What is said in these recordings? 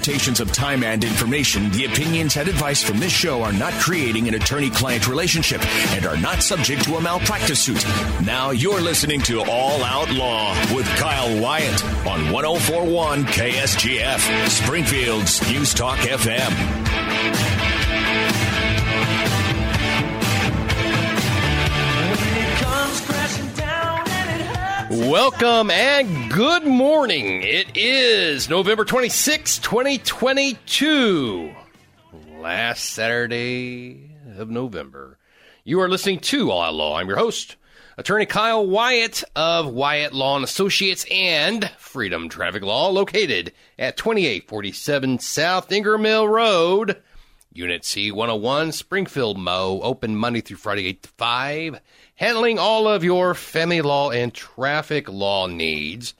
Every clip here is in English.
limitations of time and information, the opinions and advice from this show are not creating an attorney client relationship and are not subject to a malpractice suit. Now you're listening to All Out Law with Kyle Wyatt on 1041 KSGF, Springfield's News Talk FM. Welcome and good morning. It is November 26, 2022. Last Saturday of November. You are listening to All Out Law. I'm your host, attorney Kyle Wyatt of Wyatt Law and Associates and Freedom Traffic Law, located at 2847 South Ingram Mill Road. Unit C 101, Springfield Mo, open Monday through Friday, 8 to 5, handling all of your family law and traffic law needs.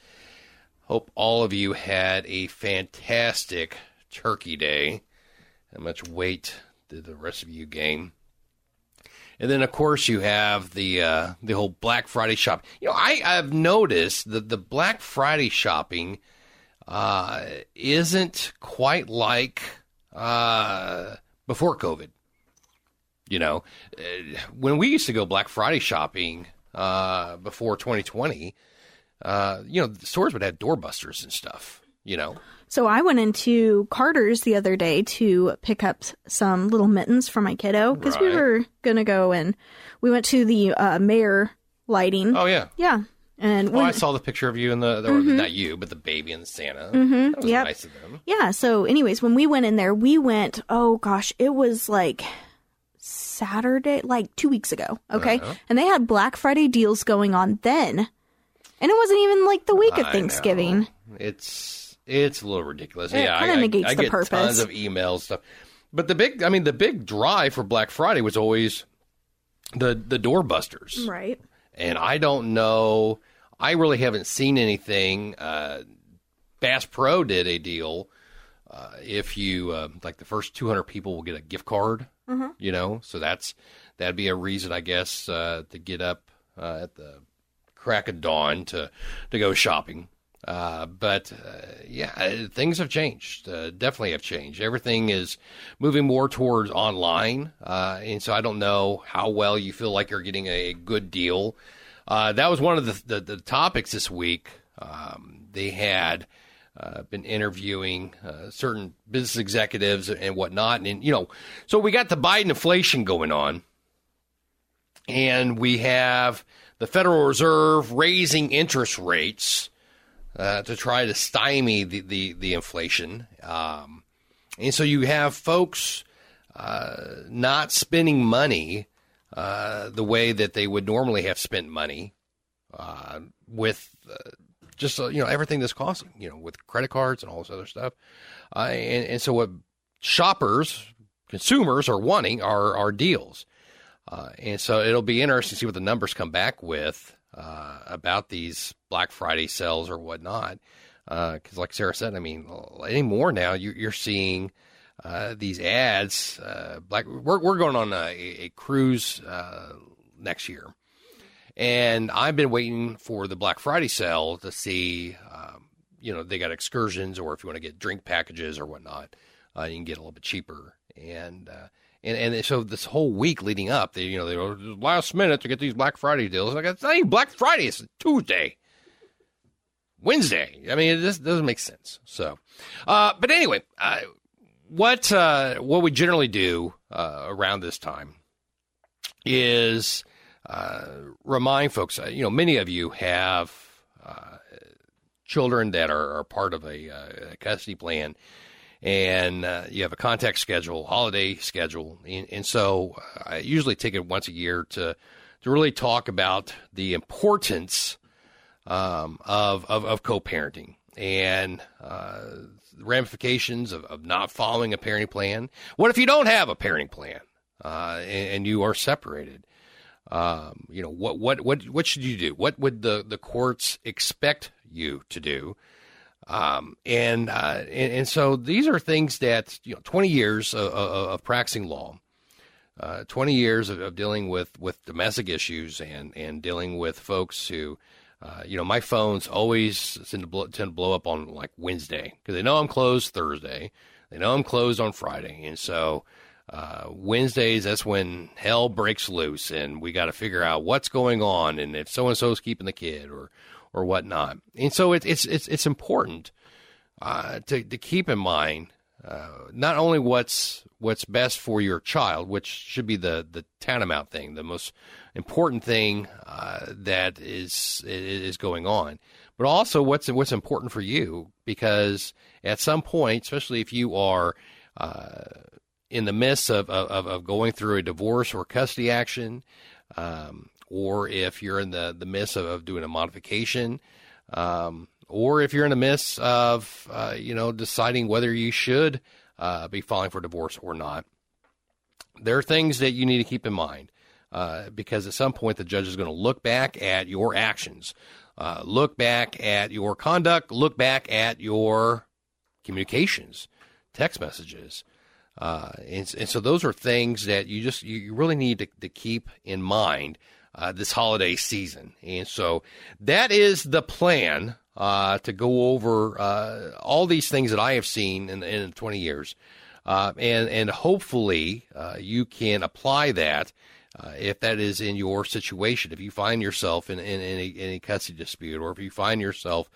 Hope all of you had a fantastic Turkey Day. How much weight did the rest of you gain? And then, of course, you have the uh, the whole Black Friday shop. You know, I, I've noticed that the Black Friday shopping uh, isn't quite like uh, before COVID. You know, uh, when we used to go Black Friday shopping uh, before 2020, uh, you know, the stores would have doorbusters and stuff. You know, So I went into Carter's the other day to pick up some little mittens for my kiddo because we were gonna go and we went to the uh, mayor lighting. oh yeah. Yeah, and Oh, I saw the picture of you and the, or not you, but the baby and the Santa. Mm-hmm. That was yep. nice of them. yeah. So, anyways, when we went in there, we went. Oh gosh, it was like Saturday, like two weeks ago. Okay, Uh-huh. and they had Black Friday deals going on then, and it wasn't even like the week of I Thanksgiving. know. It's it's a little ridiculous. It yeah, kinda I, I- negates I the get purpose. tons of emails stuff. But the big, I mean, the big drive for Black Friday was always the the doorbusters, Right. and I don't know. I really haven't seen anything. Uh, Bass Pro did a deal. Uh, if you uh, like, the first 200 people will get a gift card. You know, so that's that'd be a reason, I guess, uh, to get up uh, at the crack of dawn to to go shopping. Uh, but uh, yeah, things have changed. Uh, definitely have changed. Everything is moving more towards online, uh, and so I don't know how well you feel like you're getting a good deal. Uh, that was one of the the, the topics this week. Um, they had uh, been interviewing uh, certain business executives and whatnot, and, you know, so we got the Biden inflation going on and we have the Federal Reserve raising interest rates uh, to try to stymie the the, the inflation. Um, and so you have folks uh, not spending money uh, the way that they would normally have spent money uh, with just uh, you know everything that's costing you know with credit cards and all this other stuff. Uh, and, and so what shoppers, consumers are wanting are are deals. Uh, and so it'll be interesting to see what the numbers come back with uh, about these Black Friday sales or whatnot. Because, like Sarah said, I mean, anymore now you, you're seeing uh, these ads. Uh, Black, we're we're going on a, a cruise uh, next year, and I've been waiting for the Black Friday sale to see. Um, you know, they got excursions, or if you want to get drink packages or whatnot, uh, you can get a little bit cheaper. And uh, and and so this whole week leading up, they you know they were last minute to get these Black Friday deals. Like it's not even Black Friday; it's Tuesday, Wednesday. I mean, just doesn't make sense. So, uh, but anyway, uh, what uh, what we generally do uh, around this time is uh, remind folks. Uh, you know, many of you have uh, children that are, are part of a, uh, custody plan and you have a contact schedule, holiday schedule, and, and so I usually take it once a year to to really talk about the importance um, of, of of co-parenting and uh, ramifications of, of not following a parenting plan. What if you don't have a parenting plan uh, and, and you are separated? Um, you know what what what what should you do? What would the the courts expect you to do? Um, and, uh, and and so these are things that you know, 20 years of, of, practicing law, uh, 20 years of, of dealing with, with domestic issues and and dealing with folks who Uh, you know, my phones always tend to blow, tend to blow up on like Wednesday because they know I'm closed Thursday. They know I'm closed on Friday, and so uh, Wednesdays that's when hell breaks loose, and we got to figure out what's going on, and if so and so's keeping the kid or or whatnot. And so it, it's it's it's important uh, to to keep in mind uh, not only what's what's best for your child, which should be the the tantamount thing, the most important thing uh, that is is going on, but also what's what's important for you because at some point, especially if you are uh, in the midst of, of, of going through a divorce or custody action, um, or if you're in the, the midst of, of doing a modification, um, or if you're in the midst of, uh, you know, deciding whether you should uh, be filing for divorce or not, there are things that you need to keep in mind. Uh, because at some point the judge is going to look back at your actions, uh, look back at your conduct, look back at your communications, text messages, uh, and, and, so those are things that you just you really need to, to keep in mind uh, this holiday season. And so that is the plan uh, to go over uh, all these things that I have seen in, in 20 years. Uh, and, and hopefully uh, you can apply that if that is in your situation. If you find yourself in, in, in, a, in a custody dispute or if you find yourself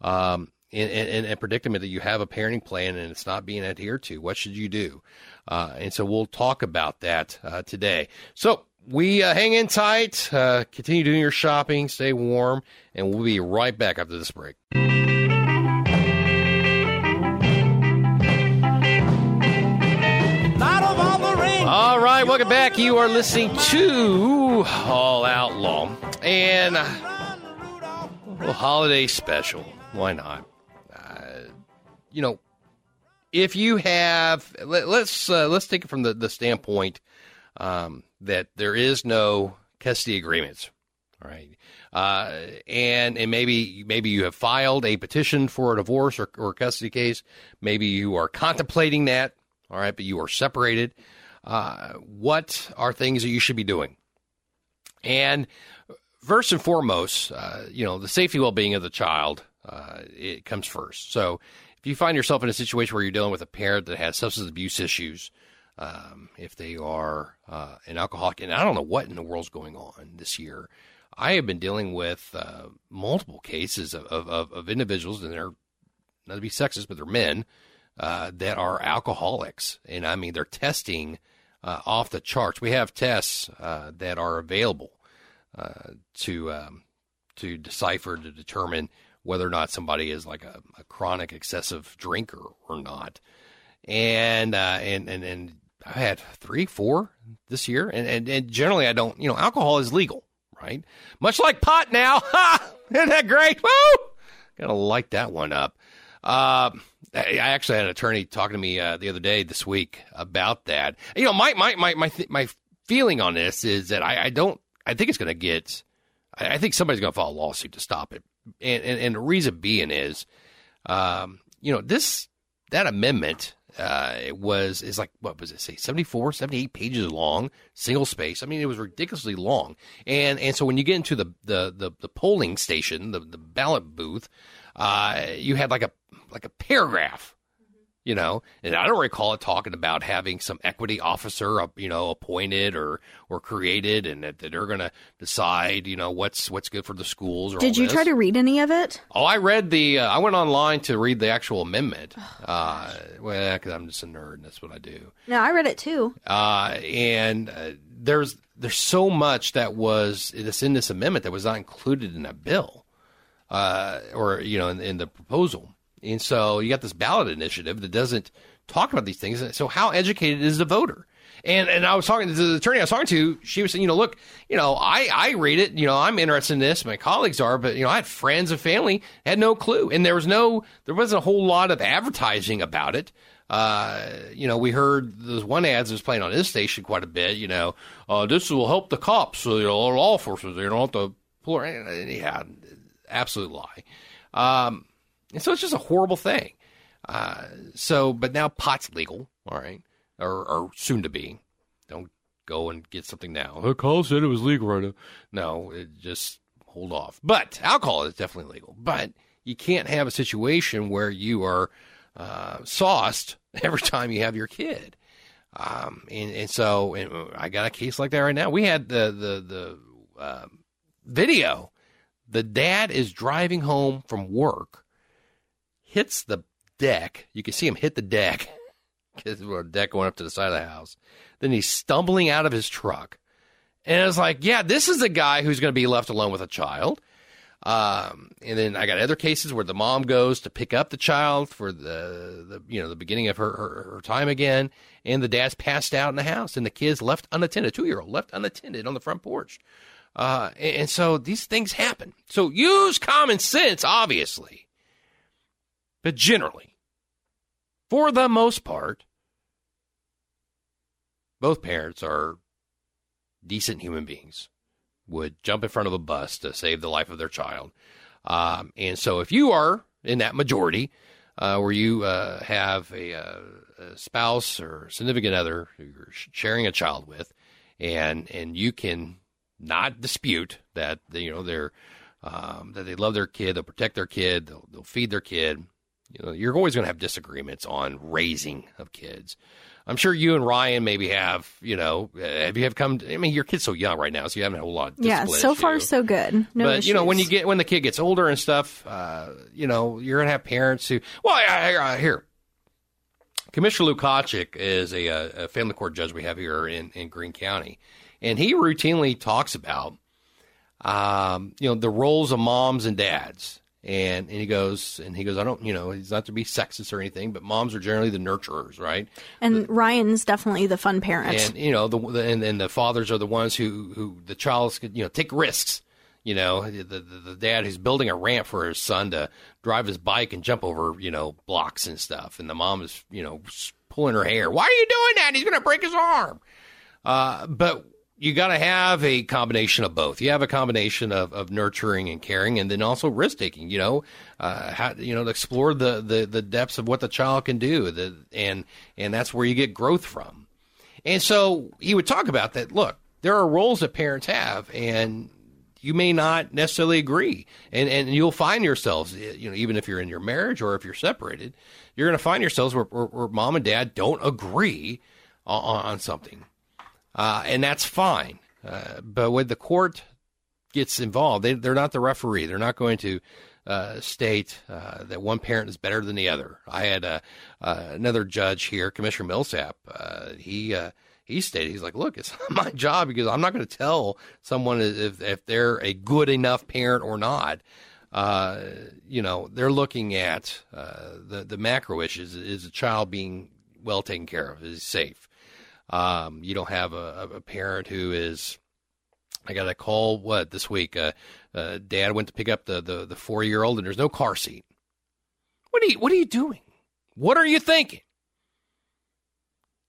um, in, in, in, a predicament that you have a parenting plan and it's not being adhered to, what should you do? Uh, and so we'll talk about that uh, today. So we uh, hang in tight, uh, continue doing your shopping, stay warm, and we'll be right back after this break. All right, welcome back. You are listening to All Out Law and uh, a holiday special. Why not? You know, if you have, let, us uh, let's take it from the, the standpoint um, that there is no custody agreements, all right, uh, and and maybe maybe you have filed a petition for a divorce or, or custody case, maybe you are contemplating that, all right, but you are separated. Uh, what are things that you should be doing? And first and foremost, uh, you know, the safety well being of the child uh, it comes first. So if you find yourself in a situation where you're dealing with a parent that has substance abuse issues, um, if they are uh, an alcoholic, and I don't know what in the world's going on this year. I have been dealing with uh, multiple cases of, of, of, individuals, and they're not to be sexist, but they're men uh, that are alcoholics, and I mean they're testing uh, off the charts. We have tests uh, that are available uh, to um, to decipher to determine whether or not somebody is like a, a chronic excessive drinker or not. And uh, and and and I had three, four this year, and, and and generally I don't. You know, alcohol is legal, right? Much like pot now. Isn't that great? Woo! Gotta light that one up. Uh, I actually had an attorney talking to me uh, the other day this week about that. You know, my my my my th- my feeling on this is that I, I don't. I think it's going to get. I, I think somebody's going to file a lawsuit to stop it. And, and, and the reason being is, um, you know, this that amendment uh, it was is like what was it say 74 78 pages long single space. I mean it was ridiculously long. And and so when you get into the the the, the polling station the, the ballot booth uh, you had like a like a paragraph you know and i don't recall it talking about having some equity officer you know appointed or or created and that, that they're going to decide you know what's what's good for the schools did you this. try to read any of it? Oh i read the uh, i went online to read the actual amendment. Oh, uh well because i'm just a nerd and that's what i do. No i read it too. Uh and uh, there's there's so much that was that's in this amendment that was not included in that bill uh or you know in, in the proposal and so you got this ballot initiative that doesn't talk about these things. So how educated is the voter? And and I was talking to the attorney I was talking to. She was saying, you know, look, you know, I I read it. You know, I'm interested in this. My colleagues are, but you know, I had friends and family had no clue, and there was no, there wasn't a whole lot of advertising about it. Uh, you know, we heard there's one ad that was playing on this station quite a bit. You know, uh, this will help the cops, you know, law enforcement. They don't have to pull. Yeah, absolute lie. Um, and so it's just a horrible thing. Uh, so, but now pot's legal, all right, or, or soon to be. Don't go and get something now. The call said it was legal right now. No, it just hold off. But alcohol is definitely legal. But you can't have a situation where you are uh, sauced every time you have your kid. Um, and, and so and I got a case like that right now. We had the the the uh, video. The dad is driving home from work, hits the deck. You can see him hit the deck. Because a deck going up to the side of the house. Then he's stumbling out of his truck. And it's like, yeah, this is a guy who's going to be left alone with a child. Um, and then I got other cases where the mom goes to pick up the child for the, the you know the beginning of her, her, her time again, and the dad's passed out in the house, and the kid's left unattended, two year old left unattended on the front porch. Uh, and, and so these things happen. So use common sense, obviously, but generally, for the most part, both parents are decent human beings would jump in front of a bus to save the life of their child. Um, and so, if you are in that majority, uh, where you uh, have a, uh, a, spouse or significant other who you're sharing a child with, and and you can not dispute that you know they're um, that they love their kid, they'll protect their kid, they'll, they'll feed their kid. You know, you're always going to have disagreements on raising of kids. I'm sure you and Ryan maybe have, you know, uh, have you have come? To, I mean, your kid's so young right now, so you haven't had a whole lot. Of Yeah, so far so good. No but you know, when you get when the kid gets older and stuff, uh, you know, you're gonna have parents who. Well, I, I, I, here, Commissioner Lukacic is a, a family court judge we have here in in Greene County, and he routinely talks about, um, you know, the roles of moms and dads. And, and he goes and he goes I don't you know he's not to be sexist or anything but moms are generally the nurturers right? And Ryan's definitely the fun parent. and you know the, the and, and the fathers are the ones who who the child's could you know take risks. You know the, the the dad who's building a ramp for his son to drive his bike and jump over you know blocks and stuff. And the mom is you know pulling her hair. Why are you doing that? He's going to break his arm. Uh, but you got to have a combination of both. You have a combination of, of nurturing and caring, and then also risk taking. You know, uh, how, you know, to explore the, the, the depths of what the child can do, the, and and that's where you get growth from. And so he would talk about that. Look, there are roles that parents have, and you may not necessarily agree, and and you'll find yourselves, you know, even if you're in your marriage or if you're separated, you're going to find yourselves where, where, where mom and dad don't agree on, on something uh, and that's fine. Uh, but when the court gets involved, they, they're not the referee. They're not going to uh, state uh, that one parent is better than the other. I had uh, another judge here, Commissioner Millsap. Uh, he he stated he's like, look, it's not my job because I'm not going to tell someone if if they're a good enough parent or not. Uh, you know, they're looking at uh, the the macro issues: is the child being well taken care of? Is he safe? Um, you don't have a, a parent who is. I got a call what this week. Uh, uh, dad went to pick up the the, the four year old, and there's no car seat. What are you What are you doing? What are you thinking?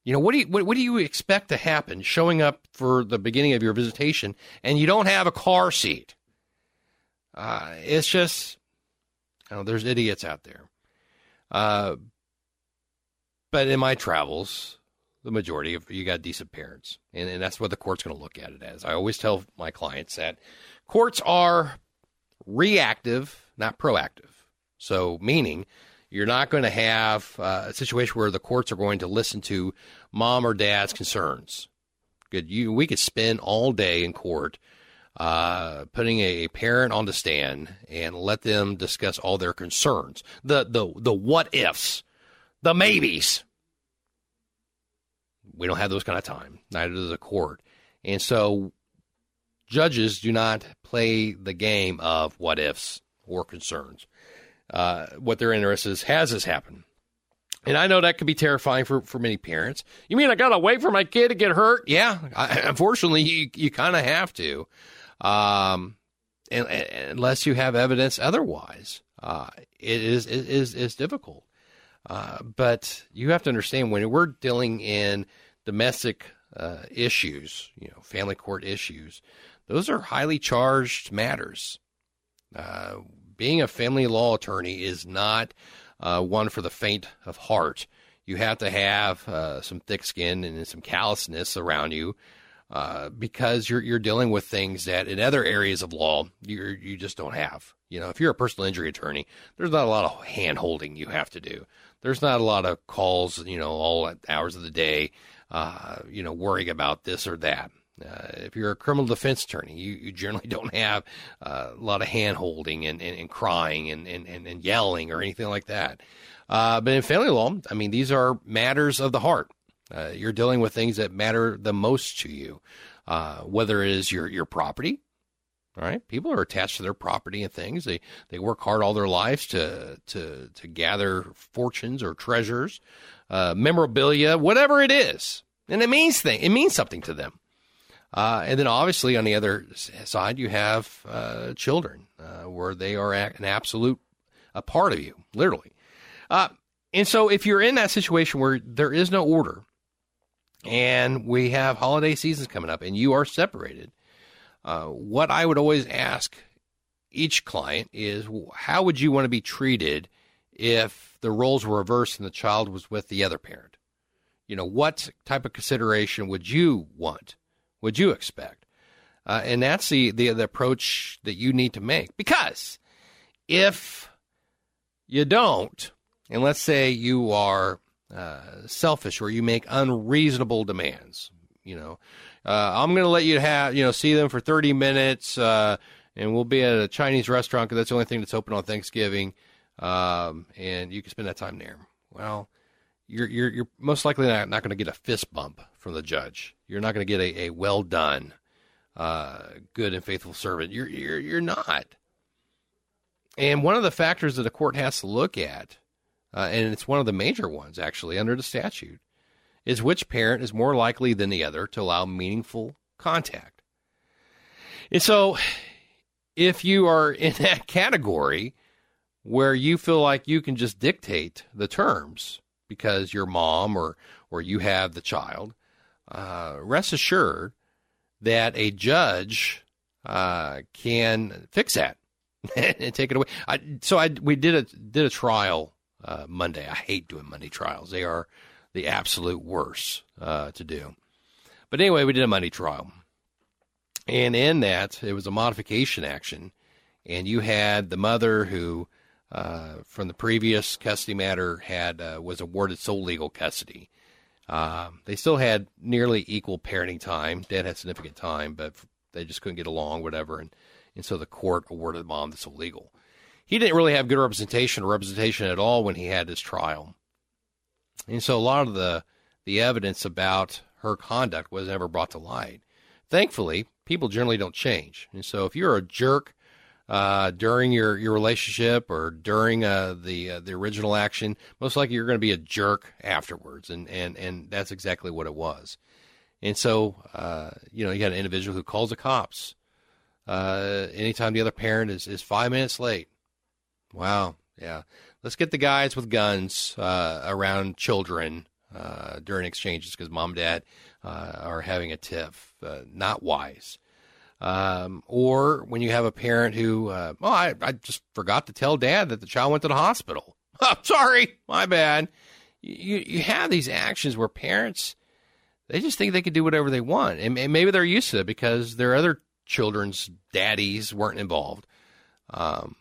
You know what do you what, what do you expect to happen? Showing up for the beginning of your visitation, and you don't have a car seat. Uh, it's just, I know there's idiots out there. Uh, but in my travels, the majority of you got decent parents, and, and that's what the court's going to look at it as. I always tell my clients that courts are reactive, not proactive. So, meaning you're not going to have uh, a situation where the courts are going to listen to mom or dad's concerns. Good, you we could spend all day in court uh, putting a parent on the stand and let them discuss all their concerns, the the the what ifs, the maybes we don't have those kind of time. Neither does the court. And so judges do not play the game of what ifs or concerns. Uh, what their interest is has this happen. And I know that can be terrifying for, for many parents. You mean I got to wait for my kid to get hurt? Yeah, I, unfortunately, you, you kind of have to, um, and, and, unless you have evidence otherwise. Uh, it is it is is difficult. Uh, but you have to understand when we're dealing in domestic uh, issues, you know, family court issues, those are highly charged matters. Uh, being a family law attorney is not uh, one for the faint of heart. You have to have uh, some thick skin and some callousness around you uh, because you're you're dealing with things that in other areas of law you you just don't have. You know, if you're a personal injury attorney, there's not a lot of hand holding you have to do. There's not a lot of calls, you know, all hours of the day, uh, you know, worrying about this or that. Uh, if you're a criminal defense attorney, you, you generally don't have uh, a lot of hand holding and, and, and crying and, and, and yelling or anything like that. Uh, but in family law, I mean, these are matters of the heart. Uh, you're dealing with things that matter the most to you, uh, whether it is your, your property. All right, people are attached to their property and things. They they work hard all their lives to to to gather fortunes or treasures, uh, memorabilia, whatever it is, and it means thing. It means something to them. Uh, and then obviously on the other side, you have uh, children, uh, where they are an absolute a part of you, literally. Uh, and so if you're in that situation where there is no order, and we have holiday seasons coming up, and you are separated, uh, what I would always ask each client is, how would you want to be treated if the roles were reversed and the child was with the other parent? You know, what type of consideration would you want? Would you expect? Uh, and that's the, the the approach that you need to make because if you don't, and let's say you are uh, selfish or you make unreasonable demands, you know, uh, I'm going to let you have you know see them for 30 minutes, uh, and we'll be at a Chinese restaurant because that's the only thing that's open on Thanksgiving, um, and you can spend that time there. Well, you're you're, you're most likely not, not going to get a fist bump from the judge. You're not going to get a, a well done, uh, good and faithful servant. You're you're you're not. And one of the factors that a court has to look at, uh, and it's one of the major ones actually under the statute, is which parent is more likely than the other to allow meaningful contact. And so, if you are in that category where you feel like you can just dictate the terms because your mom or or you have the child, uh, rest assured that a judge uh, can fix that and take it away. I, so I we did a did a trial uh, Monday. I hate doing Monday trials. They are the absolute worst uh, to do. But anyway, we did a Monday trial, and in that it was a modification action, and you had the mother who. Uh, from the previous custody matter, had uh, was awarded sole legal custody, um, they still had nearly equal parenting time. Dad had significant time, but they just couldn't get along, whatever. And, and so the court awarded mom the sole legal. He didn't really have good representation or representation at all when he had his trial. And so a lot of the, the evidence about her conduct was never brought to light. Thankfully, people generally don't change. And so if you're a jerk uh, during your, your relationship or during uh, the uh, the original action, most likely you're going to be a jerk afterwards, and, and, and that's exactly what it was. And so, uh, you know, you got an individual who calls the cops uh, anytime the other parent is, is five minutes late. Wow, yeah. Let's get the guys with guns around children during exchanges because mom and dad are having a tiff. not wise. Um, or when you have a parent who, uh, oh, I, I just forgot to tell dad that the child went to the hospital. Sorry, my bad. You, you have these actions where parents, they just think they can do whatever they want. And, and maybe they're used to it because their other children's daddies weren't involved. Um,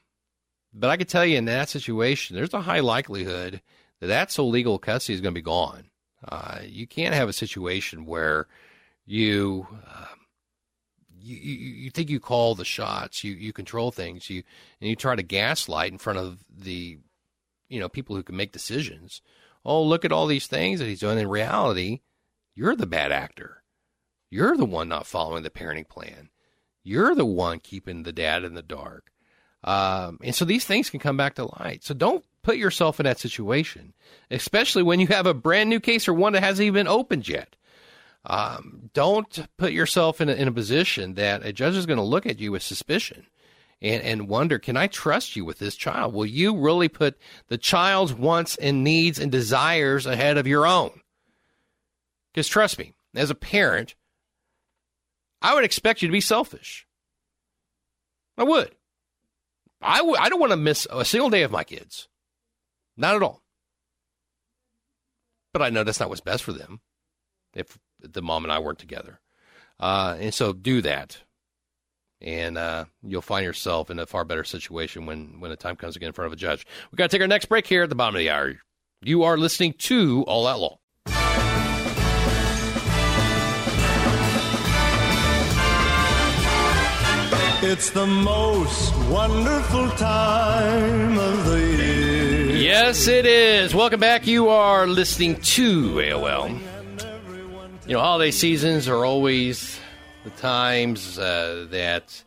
but I could tell you in that situation, there's a high likelihood that that sole legal custody is going to be gone. Uh, you can't have a situation where you, uh, you, you, think you call the shots, you, you control things, you and you try to gaslight in front of the you know people who can make decisions. Oh, look at all these things that he's doing. In reality, you're the bad actor. You're the one not following the parenting plan. You're the one keeping the dad in the dark. Um, and so these things can come back to light. So don't put yourself in that situation, especially when you have a brand new case or one that hasn't even opened yet. Um, don't put yourself in a, in a position that a judge is going to look at you with suspicion and, and wonder, can I trust you with this child? Will you really put the child's wants and needs and desires ahead of your own? Because trust me, as a parent, I would expect you to be selfish. I would. I w- I don't want to miss a single day of my kids. Not at all. But I know that's not what's best for them. If the mom and I weren't together. Uh, and so do that. And uh, you'll find yourself in a far better situation when, when the time comes to get in front of a judge. we got to take our next break here at the bottom of the hour. You are listening to All That Law. It's the most wonderful time of the year. Yes, it is. Welcome back. You are listening to AOL. You know, holiday seasons are always the times uh, that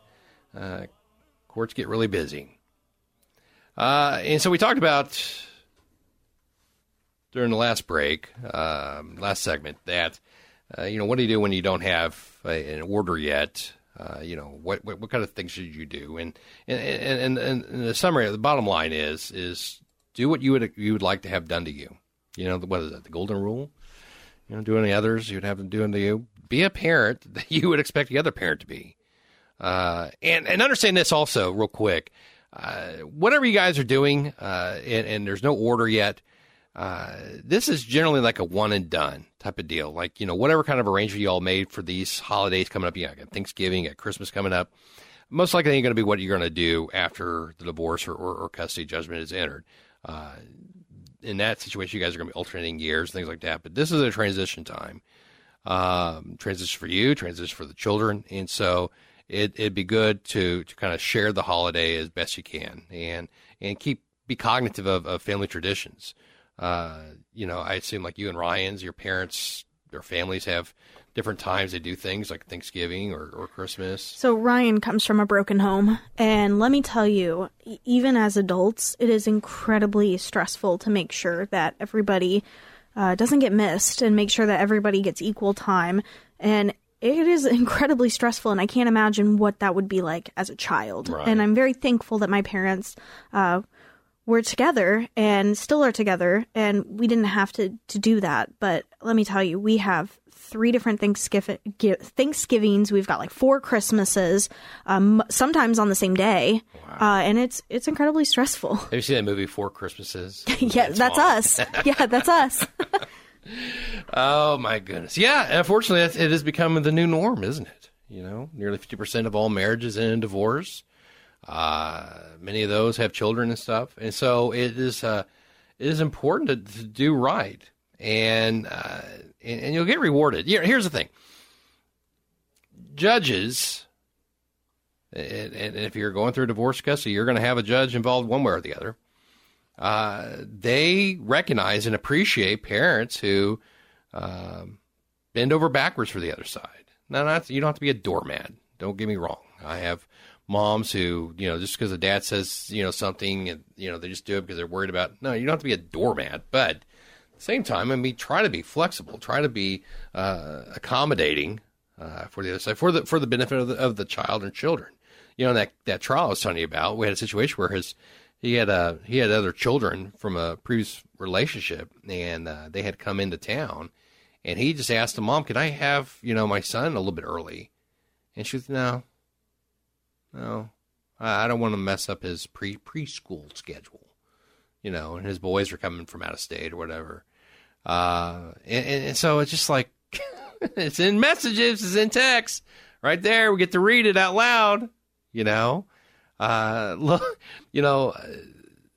uh, courts get really busy. Uh, and so we talked about during the last break, um, last segment, that, uh, you know, what do you do when you don't have a, an order yet? Uh, you know, what, what what kind of things should you do? And and, and, and, the summary, the bottom line is is do what you would you would like to have done to you. You know, what is that? The golden rule. You know, do any others you'd have them do unto you. Be a parent that you would expect the other parent to be. Uh, and and understand this also, real quick. Uh, whatever you guys are doing, uh, and, and there's no order yet. Uh, this is generally like a one and done type of deal. Like, you know, whatever kind of arrangement you all made for these holidays coming up, you got Thanksgiving, got Christmas coming up, most likely ain't going to be what you're going to do after the divorce or, or, or custody judgment is entered. In that situation, you guys are going to be alternating years, things like that. But this is a transition time. Um, transition for you, transition for the children. And so it, it'd be good to, to kind of share the holiday as best you can and, and keep, be cognitive of, of family traditions. Uh, you know, I assume like you and Ryan's, your parents, their families have different times they do things like Thanksgiving or, or Christmas. So Ryan comes from a broken home, and let me tell you, even as adults, it is incredibly stressful to make sure that everybody uh, doesn't get missed and make sure that everybody gets equal time. And it is incredibly stressful, and I can't imagine what that would be like as a child. Right. And I'm very thankful that my parents uh, were together and still are together, and we didn't have to, to do that. But let me tell you, we have three different Thanksgiving Thanksgivings. We've got like four Christmases, um, sometimes on the same day, uh, and it's it's incredibly stressful. Have you seen that movie Four Christmases? yeah, It's that's on. us. Yeah, that's us. Oh my goodness. Yeah, unfortunately, it has become the new norm, isn't it? You know, nearly fifty percent of all marriages end in divorce. Uh, many of those have children and stuff, and so it is. Uh, it is important to, to do right, and, uh, and and you'll get rewarded. Here, here's the thing: judges, and, and if you're going through a divorce custody, you're going to have a judge involved one way or the other. Uh, they recognize and appreciate parents who um, bend over backwards for the other side. Now, not you don't have to be a doormat. Don't get me wrong. I have moms who, you know, just because the dad says, you know, something, and you know, they just do it because they're worried about. No, you don't have to be a doormat, but at the same time, I mean, try to be flexible. Try to be uh, accommodating uh, for the other side, for the for the benefit of the, of the child and children. You know, that that trial I was telling you about, we had a situation where his he had a he had other children from a previous relationship, and uh, they had come into town, and he just asked the mom, "Can I have you know my son a little bit early?" And she was, "No, no, I don't want to mess up his pre preschool schedule." You know, and his boys are coming from out of state or whatever. Uh, and, and, so it's just like it's in messages, it's in text, right there. We get to read it out loud. You know, uh, look, you know, uh,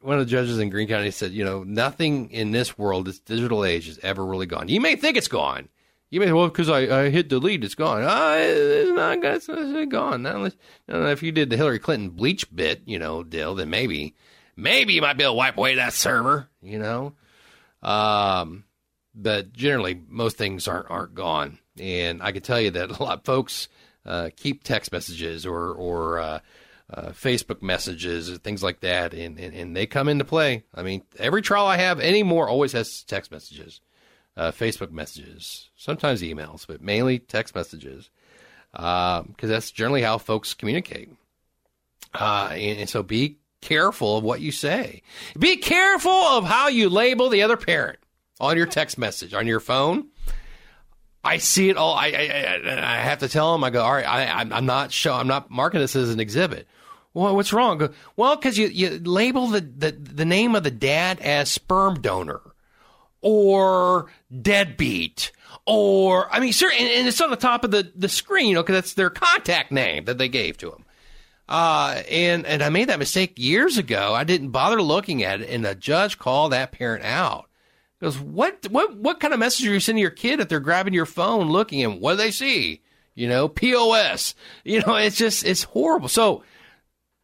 one of the judges in Greene County said, you know, nothing in this world, this digital age, is ever really gone. You may think it's gone. You may well because I, I hit delete, it's gone. Ah, it's not, it's not gone. Unless, if you did the Hillary Clinton BleachBit, you know, Dill, then maybe, maybe you might be able to wipe away that server. You know, um, but generally most things aren't aren't gone. And I can tell you that a lot of folks uh, keep text messages or or uh, uh, Facebook messages or things like that, and, and and they come into play. I mean, every trial I have anymore always has text messages, uh, Facebook messages, sometimes emails, but mainly text messages, because that's generally how folks communicate. Uh, and, and so be careful of what you say. Be careful of how you label the other parent on your text message, on your phone. I see it all. I, I, I, have to tell them. I go, all right. I, I'm, I'm not show. I'm not marking this as an exhibit. Well, what's wrong? Well, because you, you label the, the the name of the dad as sperm donor. Or deadbeat or I mean, sir, and, and it's on the top of the, the screen, you know, because that's their contact name that they gave to him. Uh, and and I made that mistake years ago. I didn't bother looking at it, and the judge called that parent out. Goes, what what what kind of message are you sending your kid if they're grabbing your phone, looking, and what do they see? You know, POS. You know, it's just it's horrible. So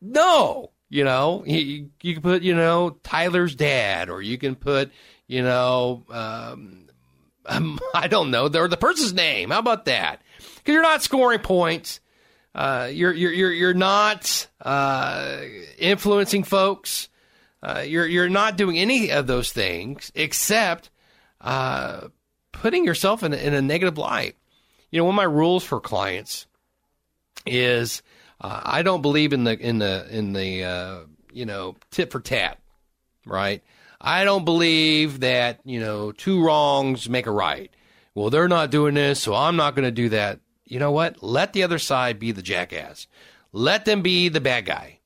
no, you know, you, you can put, you know, Tyler's dad, or you can put, you know, um, um, I don't know, or the person's name. How about that? Because you're not scoring points. Uh, you're, you're, you're, you're not uh, influencing folks. Uh, you're, you're not doing any of those things except uh, putting yourself in in a negative light. You know, one of my rules for clients is uh, I don't believe in the in the in the uh, you know tit for tat, right? I don't believe that you know two wrongs make a right. Well, they're not doing this, so I'm not going to do that. You know what? Let the other side be the jackass. Let them be the bad guy.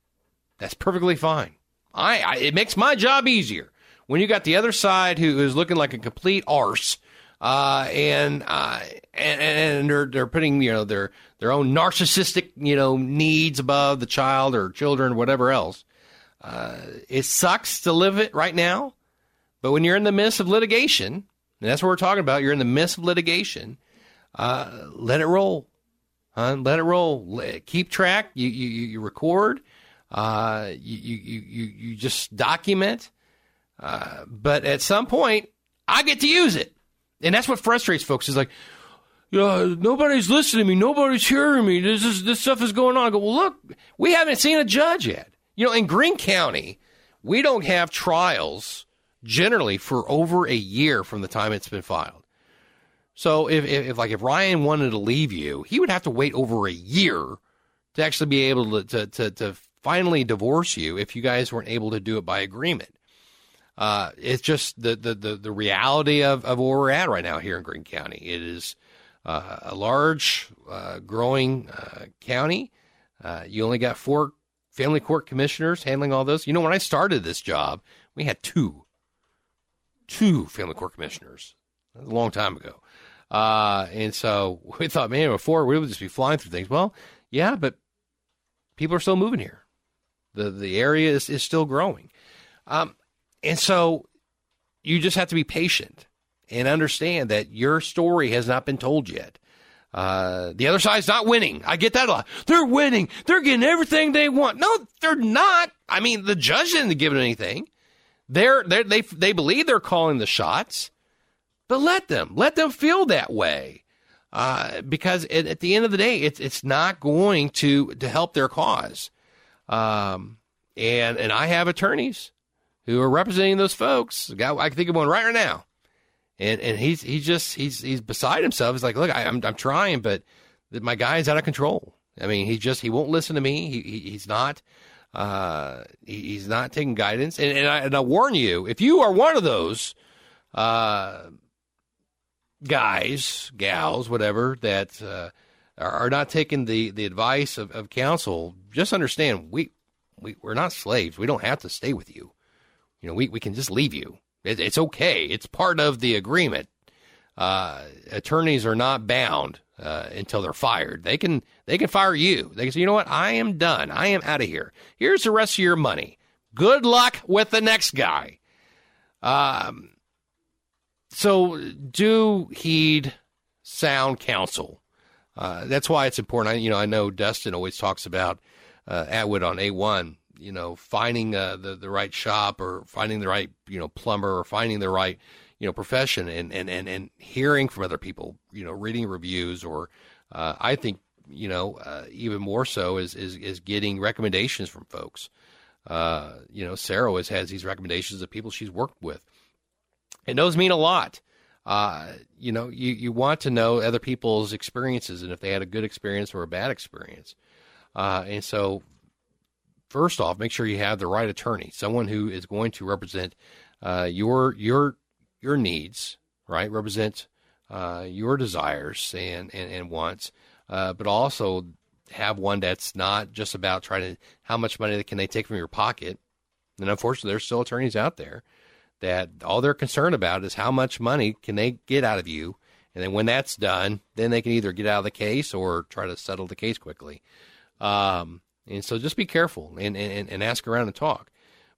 That's perfectly fine. I, I it makes my job easier when you got the other side who is looking like a complete arse uh, and, uh, and and they're they're putting you know their their own narcissistic you know needs above the child or children or whatever else. Uh, it sucks to live it right now, but when you're in the midst of litigation, and that's what we're talking about, you're in the midst of litigation. Uh, let it roll, huh? Let it roll. Keep track. You you, you record. Uh, you, you you you just document. Uh, but at some point, I get to use it. And that's what frustrates folks is like, nobody's listening to me. Nobody's hearing me. This is, this stuff is going on. I go, well, look, we haven't seen a judge yet. You know, in Greene County, we don't have trials generally for over a year from the time it's been filed. So if, if, if like if Ryan wanted to leave you, he would have to wait over a year to actually be able to, to, to, to finally divorce you if you guys weren't able to do it by agreement. Uh, it's just the, the, the, the, reality of, of where we're at right now here in Greene County. It is uh, a large, uh, growing uh, county. Uh, you only got four family court commissioners handling all this. You know, when I started this job, we had two, two family court commissioners a long time ago. Uh, and so we thought, man, before we would just be flying through things. Well, yeah, but people are still moving here. The the area is, is still growing. Um, and so you just have to be patient and understand that your story has not been told yet. Uh, the other side's not winning. I get that a lot. They're winning. They're getting everything they want. No, they're not. I mean, the judge didn't give it anything. They're, they're, they they believe they're calling the shots, but let them let them feel that way, uh, because it, at the end of the day, it's it's not going to to help their cause. Um, and and I have attorneys who are representing those folks. I can think of one right now, and and he's he's just he's he's beside himself. He's like, look, I, am I'm, I'm trying, but my guy is out of control. I mean, he just he won't listen to me. He, he he's not. Uh, he, he's not taking guidance, and and I, and I warn you, if you are one of those, uh, guys, gals, whatever that uh, are, are not taking the the advice of, of counsel, just understand we we we're not slaves. We don't have to stay with you. You know, we, we can just leave you. It, it's okay. It's part of the agreement. Uh, attorneys are not bound uh, until they're fired. They can they can fire you. They can say, you know what, I am done. I am out of here. Here's the rest of your money. Good luck with the next guy. Um, so do heed sound counsel. Uh, that's why it's important. I, you know, I know Dustin always talks about uh, Atwood on A1 you know, finding uh, the the right shop or finding the right you know plumber or finding the right you know profession and and and, and hearing from other people, you know, reading reviews or uh, I think you know uh, even more so is is is getting recommendations from folks. Uh, you know, Sarah always has these recommendations of people she's worked with, and those mean a lot. Uh, you know, you, you want to know other people's experiences and if they had a good experience or a bad experience. Uh, and so first off, make sure you have the right attorney, someone who is going to represent uh, your your your needs, right? Represent uh, your desires and and, and wants, uh, but also have one that's not just about trying to how much money can they take from your pocket. And unfortunately, there's still attorneys out there that all they're concerned about is how much money can they get out of you. And then when that's done, then they can either get out of the case or try to settle the case quickly. Um, and so just be careful and, and, and ask around and talk.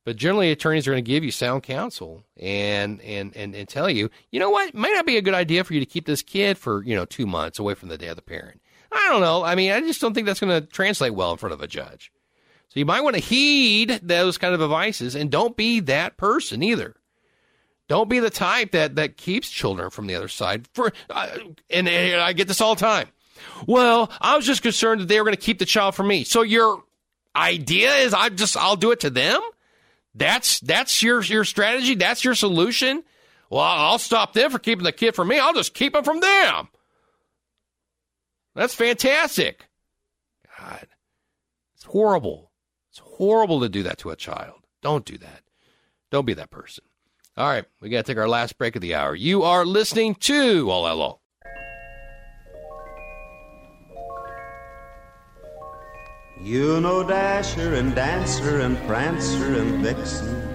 But generally, attorneys are going to give you sound counsel and, and, and, and tell you, you know what, it might not be a good idea for you to keep this kid for, you know, two months away from the day the parent. I don't know. I mean, I just don't think that's going to translate well in front of a judge. So you might want to heed those kind of advices and don't be that person either. Don't be the type that, that keeps children from the other side. For uh, and, and I get this all the time. Well, I was just concerned that they were going to keep the child from me. So your idea is I just I'll do it to them. That's that's your your strategy. That's your solution. Well, I'll stop them for keeping the kid from me. I'll just keep them from them. That's fantastic. God, it's horrible. It's horrible to do that to a child. Don't do that. Don't be that person. All right, we got to take our last break of the hour. You are listening to All Out Law. You know Dasher and Dancer and Prancer and Vixen.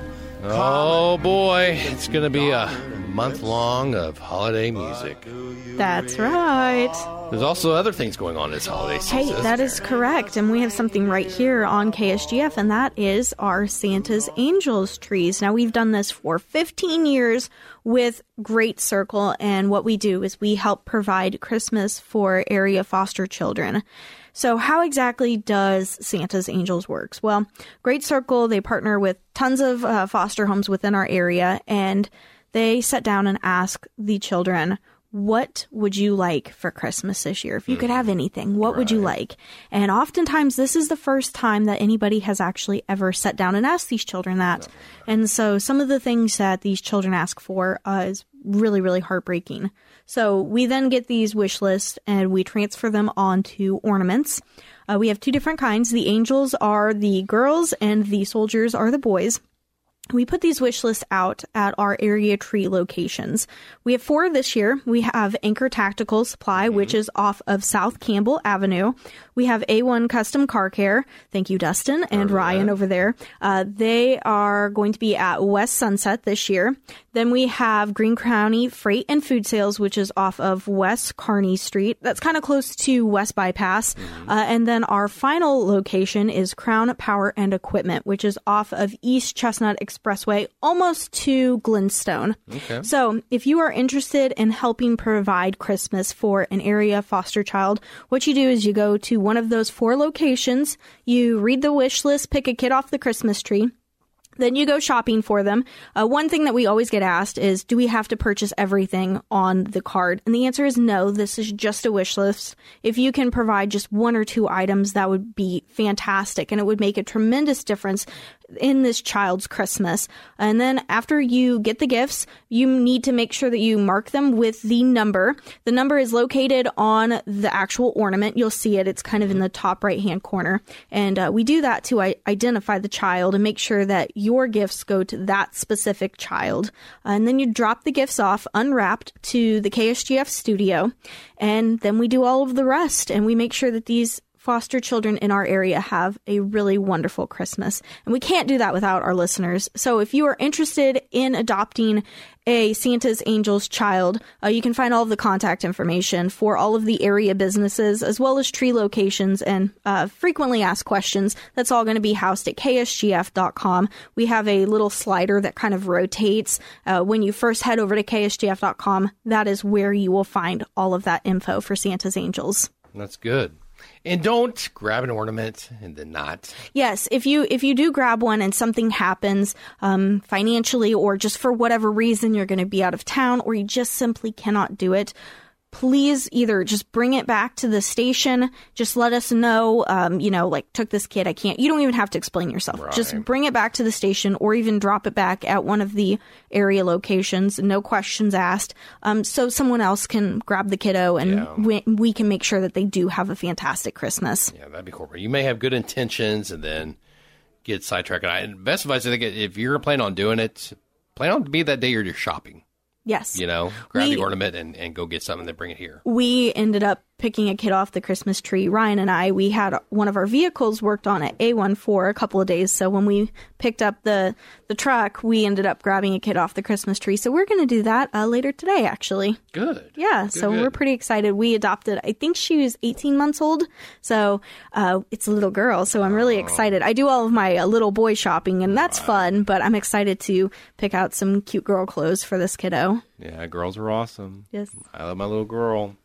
Oh boy, it's going to be a month long of holiday music. That's right. There's also other things going on this holiday season. Hey, that is correct. And we have something right here on KSGF, and that is our Santa's Angels trees. Now, we've done this for 15 years with Great Circle, and what we do is we help provide Christmas for area foster children. So, how exactly does Santa's Angels works? Well, Great Circle they partner with tons of uh, foster homes within our area, and they sit down and ask the children, "What would you like for Christmas this year? If you could have anything, what would you like?" And oftentimes, this is the first time that anybody has actually ever sat down and asked these children that. And so, some of the things that these children ask for uh, is really, really heartbreaking. So we then get these wish lists and we transfer them onto ornaments. Uh, we have two different kinds. The angels are the girls and the soldiers are the boys. We put these wish lists out at our area tree locations. We have four this year. We have Anchor Tactical Supply, mm-hmm. which is off of South Campbell Avenue. We have A1 Custom Car Care. Thank you, Dustin and Ryan over there. Uh, they are going to be at West Sunset this year. Then we have Greene County Freight and Food Sales, which is off of West Kearney Street. That's kind of close to West Bypass. Uh, and then our final location is Crown Power and Equipment, which is off of East Chestnut Expressway, almost to Glenstone. So if you are interested in helping provide Christmas for an area foster child, what you do is you go to one of those four locations, you read the wish list, pick a kid off the Christmas tree. Then you go shopping for them. Uh, one thing that we always get asked is, do we have to purchase everything on the card? And the answer is no. This is just a wish list. If you can provide just one or two items, that would be fantastic, and it would make a tremendous difference in this child's Christmas. And then after you get the gifts, you need to make sure that you mark them with the number. The number is located on the actual ornament. You'll see it. It's kind of in the top right hand corner. And uh, we do that to I- identify the child and make sure that your gifts go to that specific child. and then you drop the gifts off unwrapped to the KSGF studio. And then we do all of the rest and we make sure that these foster children in our area have a really wonderful Christmas. And we can't do that without our listeners. So if you are interested in adopting a Santa's Angels child, uh, you can find all of the contact information for all of the area businesses as well as tree locations and uh, frequently asked questions. That's all going to be housed at ksgf.com. We have a little slider that kind of rotates. Uh, when you first head over to ksgf.com, that is where you will find all of that info for Santa's Angels. That's good. And don't grab an ornament and then not. Yes, if you if you do grab one and something happens um, financially or just for whatever reason you're going to be out of town or you just simply cannot do it, please either just bring it back to the station. Just let us know. Um, you know, like took this kid, I can't. You don't even have to explain yourself. Just bring it back to the station or even drop it back at one of the area locations. No questions asked. Um, so someone else can grab the kiddo and Yeah. we, we can make sure that they do have a fantastic Christmas. Yeah, that'd be horrible. You may have good intentions and then get sidetracked. And I- And best advice, I think, if you're planning on doing it, plan on be that day you're just shopping. Yes. You know, grab We- the ornament and, and go get something and then bring it here. we ended up picking a kid off the Christmas tree. Ryan and I, we had one of our vehicles worked on at A1 for a couple of days. So when we picked up the the truck, we ended up grabbing a kid off the Christmas tree. So we're going to do that uh, later today, actually. Good. Yeah, so good. we're pretty excited. We adopted, I think she was 18 months old, so uh, it's a little girl. So I'm Oh. really excited. I do all of my uh, little boy shopping, and that's fun. But I'm excited to pick out some cute girl clothes for this kiddo. Yeah, girls are awesome. Yes. I love my little girl.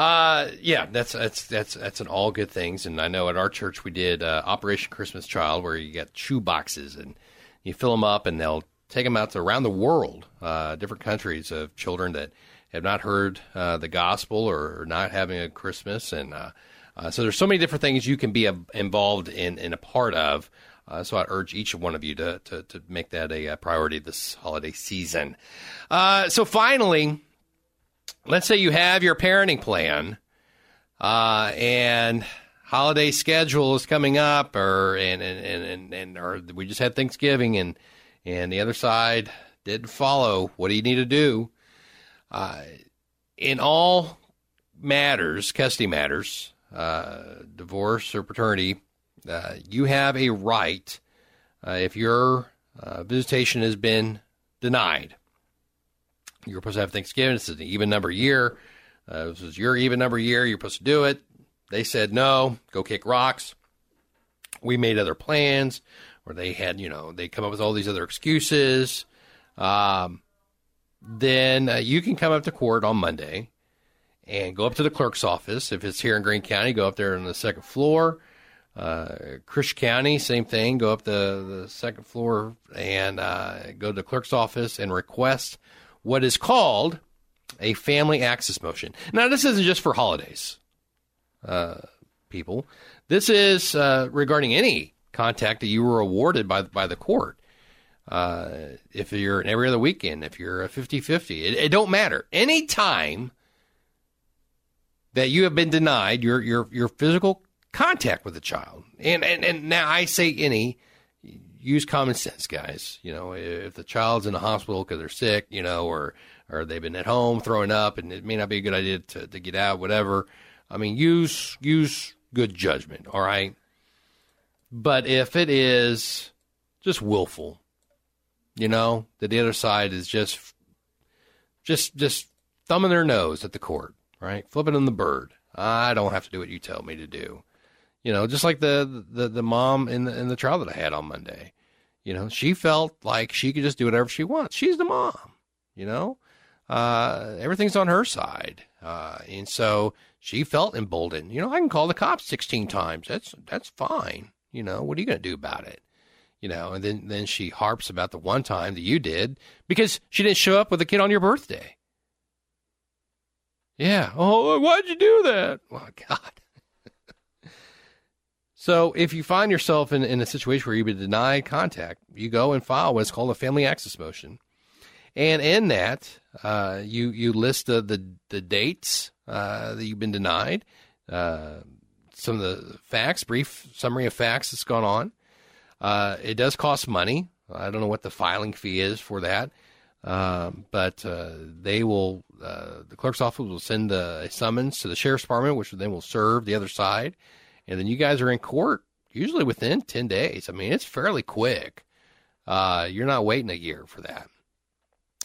Uh, yeah, that's that's that's that's an all good things. And I know at our church we did uh, Operation Christmas Child, where you get shoe boxes and you fill them up, and they'll take them out to around the world, uh, different countries of children that have not heard uh, the gospel or, not having a Christmas, and uh, uh, so there's so many different things you can be a, involved in and a part of. Uh, so I urge each one of you to, to, to make that a, uh priority this holiday season. Uh, so finally, let's say you have your parenting plan, uh, and holiday schedule is coming up, or and and, and, and, and or we just had Thanksgiving, and and the other side didn't follow. What do you need to do? Uh, in all matters, custody matters, uh, divorce or paternity, uh, you have a right uh, if your uh, visitation has been denied. You're supposed to have Thanksgiving. It's an even number year. Uh, this is your even number year. You're supposed to do it. They said no. Go kick rocks. We made other plans, or they had, you know, they come up with all these other excuses. Um, then uh, you can come up to court on Monday and go up to the clerk's office. If it's here in Greene County, go up there on the second floor. Uh, Christian County, same thing. Go up the, the second floor and uh, go to the clerk's office and request what is called a family access motion. Now, this isn't just for holidays, uh, people. This is uh, regarding any contact that you were awarded by by the court. Uh, if you're every other weekend, if you're a 50-50, it, it don't matter. Any time that you have been denied your your your physical contact with a child, and and and now I say any, use common sense, guys. You know, if the child's in the hospital because they're sick, you know, or or they've been at home throwing up, and it may not be a good idea to, to get out, whatever. I mean, use use good judgment, all right. But if it is just willful, you know, that the other side is just just just thumbing their nose at the court, right? Flipping on the bird. I don't have to do what you tell me to do. You know, just like the the, the mom in the in the trial that I had on Monday. You know, she felt like she could just do whatever she wants. She's the mom. You know, uh, everything's on her side, uh, and so she felt emboldened. You know, I can call the cops sixteen times. That's that's fine. You know, what are you going to do about it? You know, and then then she harps about the one time that you did because she didn't show up with a kid on your birthday. Yeah. Oh, why'd you do that? Oh, God. So if you find yourself in, in a situation where you've been denied contact, you go and file what's called a family access motion. And in that, uh, you you list the the, the dates uh, that you've been denied, uh, some of the facts, brief summary of facts that's gone on. Uh, it does cost money. I don't know what the filing fee is for that, um, but uh, they will. Uh, the clerk's office will send a summons to the sheriff's department, which then will serve the other side, and then you guys are in court usually within ten days. I mean, it's fairly quick. Uh, you're not waiting a year for that.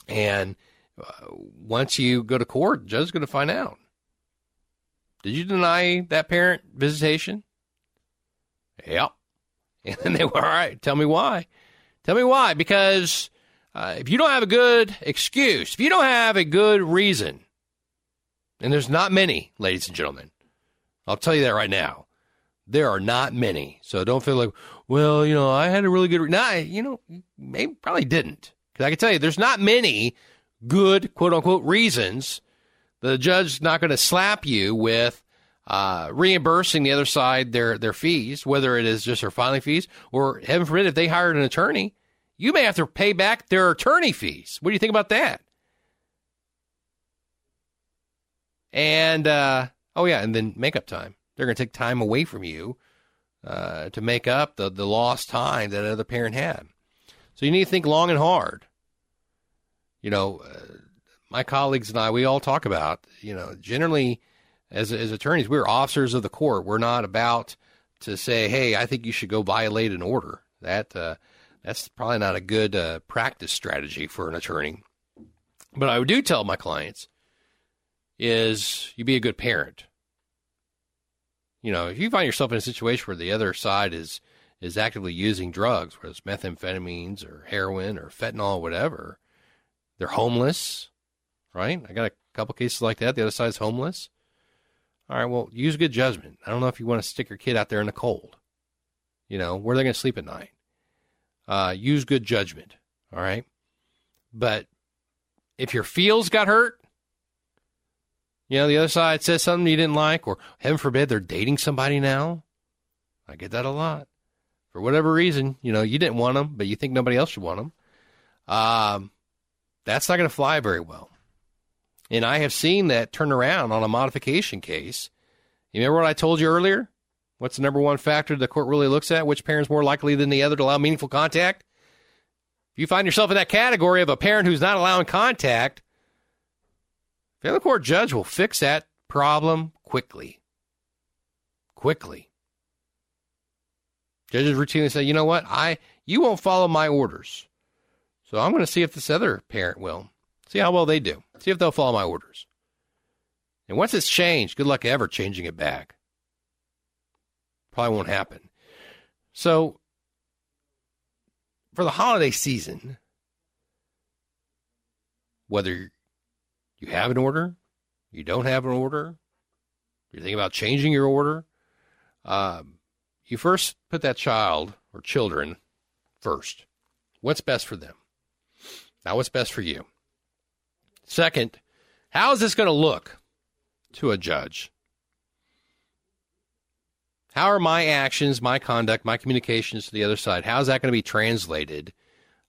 And uh, once you go to court, the judge is going to find out. Did you deny that parent visitation? Yep. And then they were, all right, tell me why. Tell me why. Because uh, if you don't have a good excuse, if you don't have a good reason, and there's not many, ladies and gentlemen, I'll tell you that right now. There are not many. So don't feel like, well, you know, I had a really good, re-. nah, you know, maybe probably didn't. Because I can tell you, there's not many good, quote unquote, reasons the judge's not going to slap you with uh, reimbursing the other side their, their fees, whether it is just their filing fees or, heaven forbid, if they hired an attorney, you may have to pay back their attorney fees. What do you think about that? And, uh, oh, yeah, and then makeup time. They're going to take time away from you uh, to make up the, the lost time that other parent had. So you need to think long and hard. You know, uh, my colleagues and I, we all talk about, you know, generally as as attorneys, we're officers of the court. We're not about to say, "Hey, I think you should go violate an order." That uh, that's probably not a good uh, practice strategy for an attorney. But I do tell my clients is you be a good parent. You know, if you find yourself in a situation where the other side is is actively using drugs, whether it's methamphetamines or heroin or fentanyl or whatever, they're homeless, right? I got a couple cases like that. The other side's homeless. All right, well, use good judgment. I don't know if you want to stick your kid out there in the cold. You know, where are they going to sleep at night? Uh, use good judgment. All right. But if your feels got hurt, you know, the other side says something you didn't like, or heaven forbid they're dating somebody now. I get that a lot. For whatever reason, you know, you didn't want them, but you think nobody else should want them. Um, that's not going to fly very well. And I have seen that turn around on a modification case. You remember what I told you earlier? What's the number one factor the court really looks at? Which parent's more likely than the other to allow meaningful contact? If you find yourself in that category of a parent who's not allowing contact, family court judge will fix that problem quickly. Quickly. Judges routinely say, you know what? I you won't follow my orders. So I'm going to see if this other parent will. See how well they do. See if they'll follow my orders. And once it's changed, good luck ever changing it back. Probably won't happen. So for the holiday season, whether you have an order, you don't have an order, you're thinking about changing your order, um, you first put that child or children first. What's best for them? Now, what's best for you? Second, how is this going to look to a judge? How are my actions, my conduct, my communications to the other side? How is that going to be translated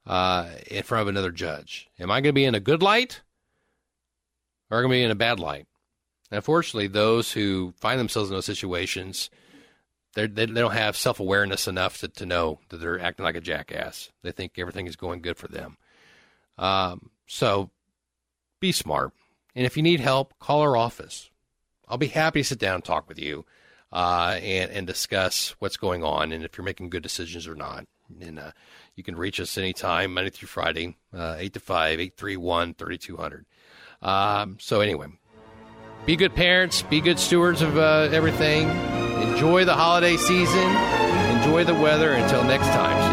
uh, in front of another judge? Am I going to be in a good light or going to be in a bad light? Unfortunately, those who find themselves in those situations, they they don't have self awareness enough to, to know that they're acting like a jackass. They think everything is going good for them. Um, so be smart. And if you need help, call our office. I'll be happy to sit down and talk with you uh, and, and discuss what's going on and if you're making good decisions or not. And uh, you can reach us anytime, Monday through Friday, uh, 8 to 5, 831 3200. Um, so, anyway, be good parents, be good stewards of uh, everything. Enjoy the holiday season, enjoy the weather. Until next time,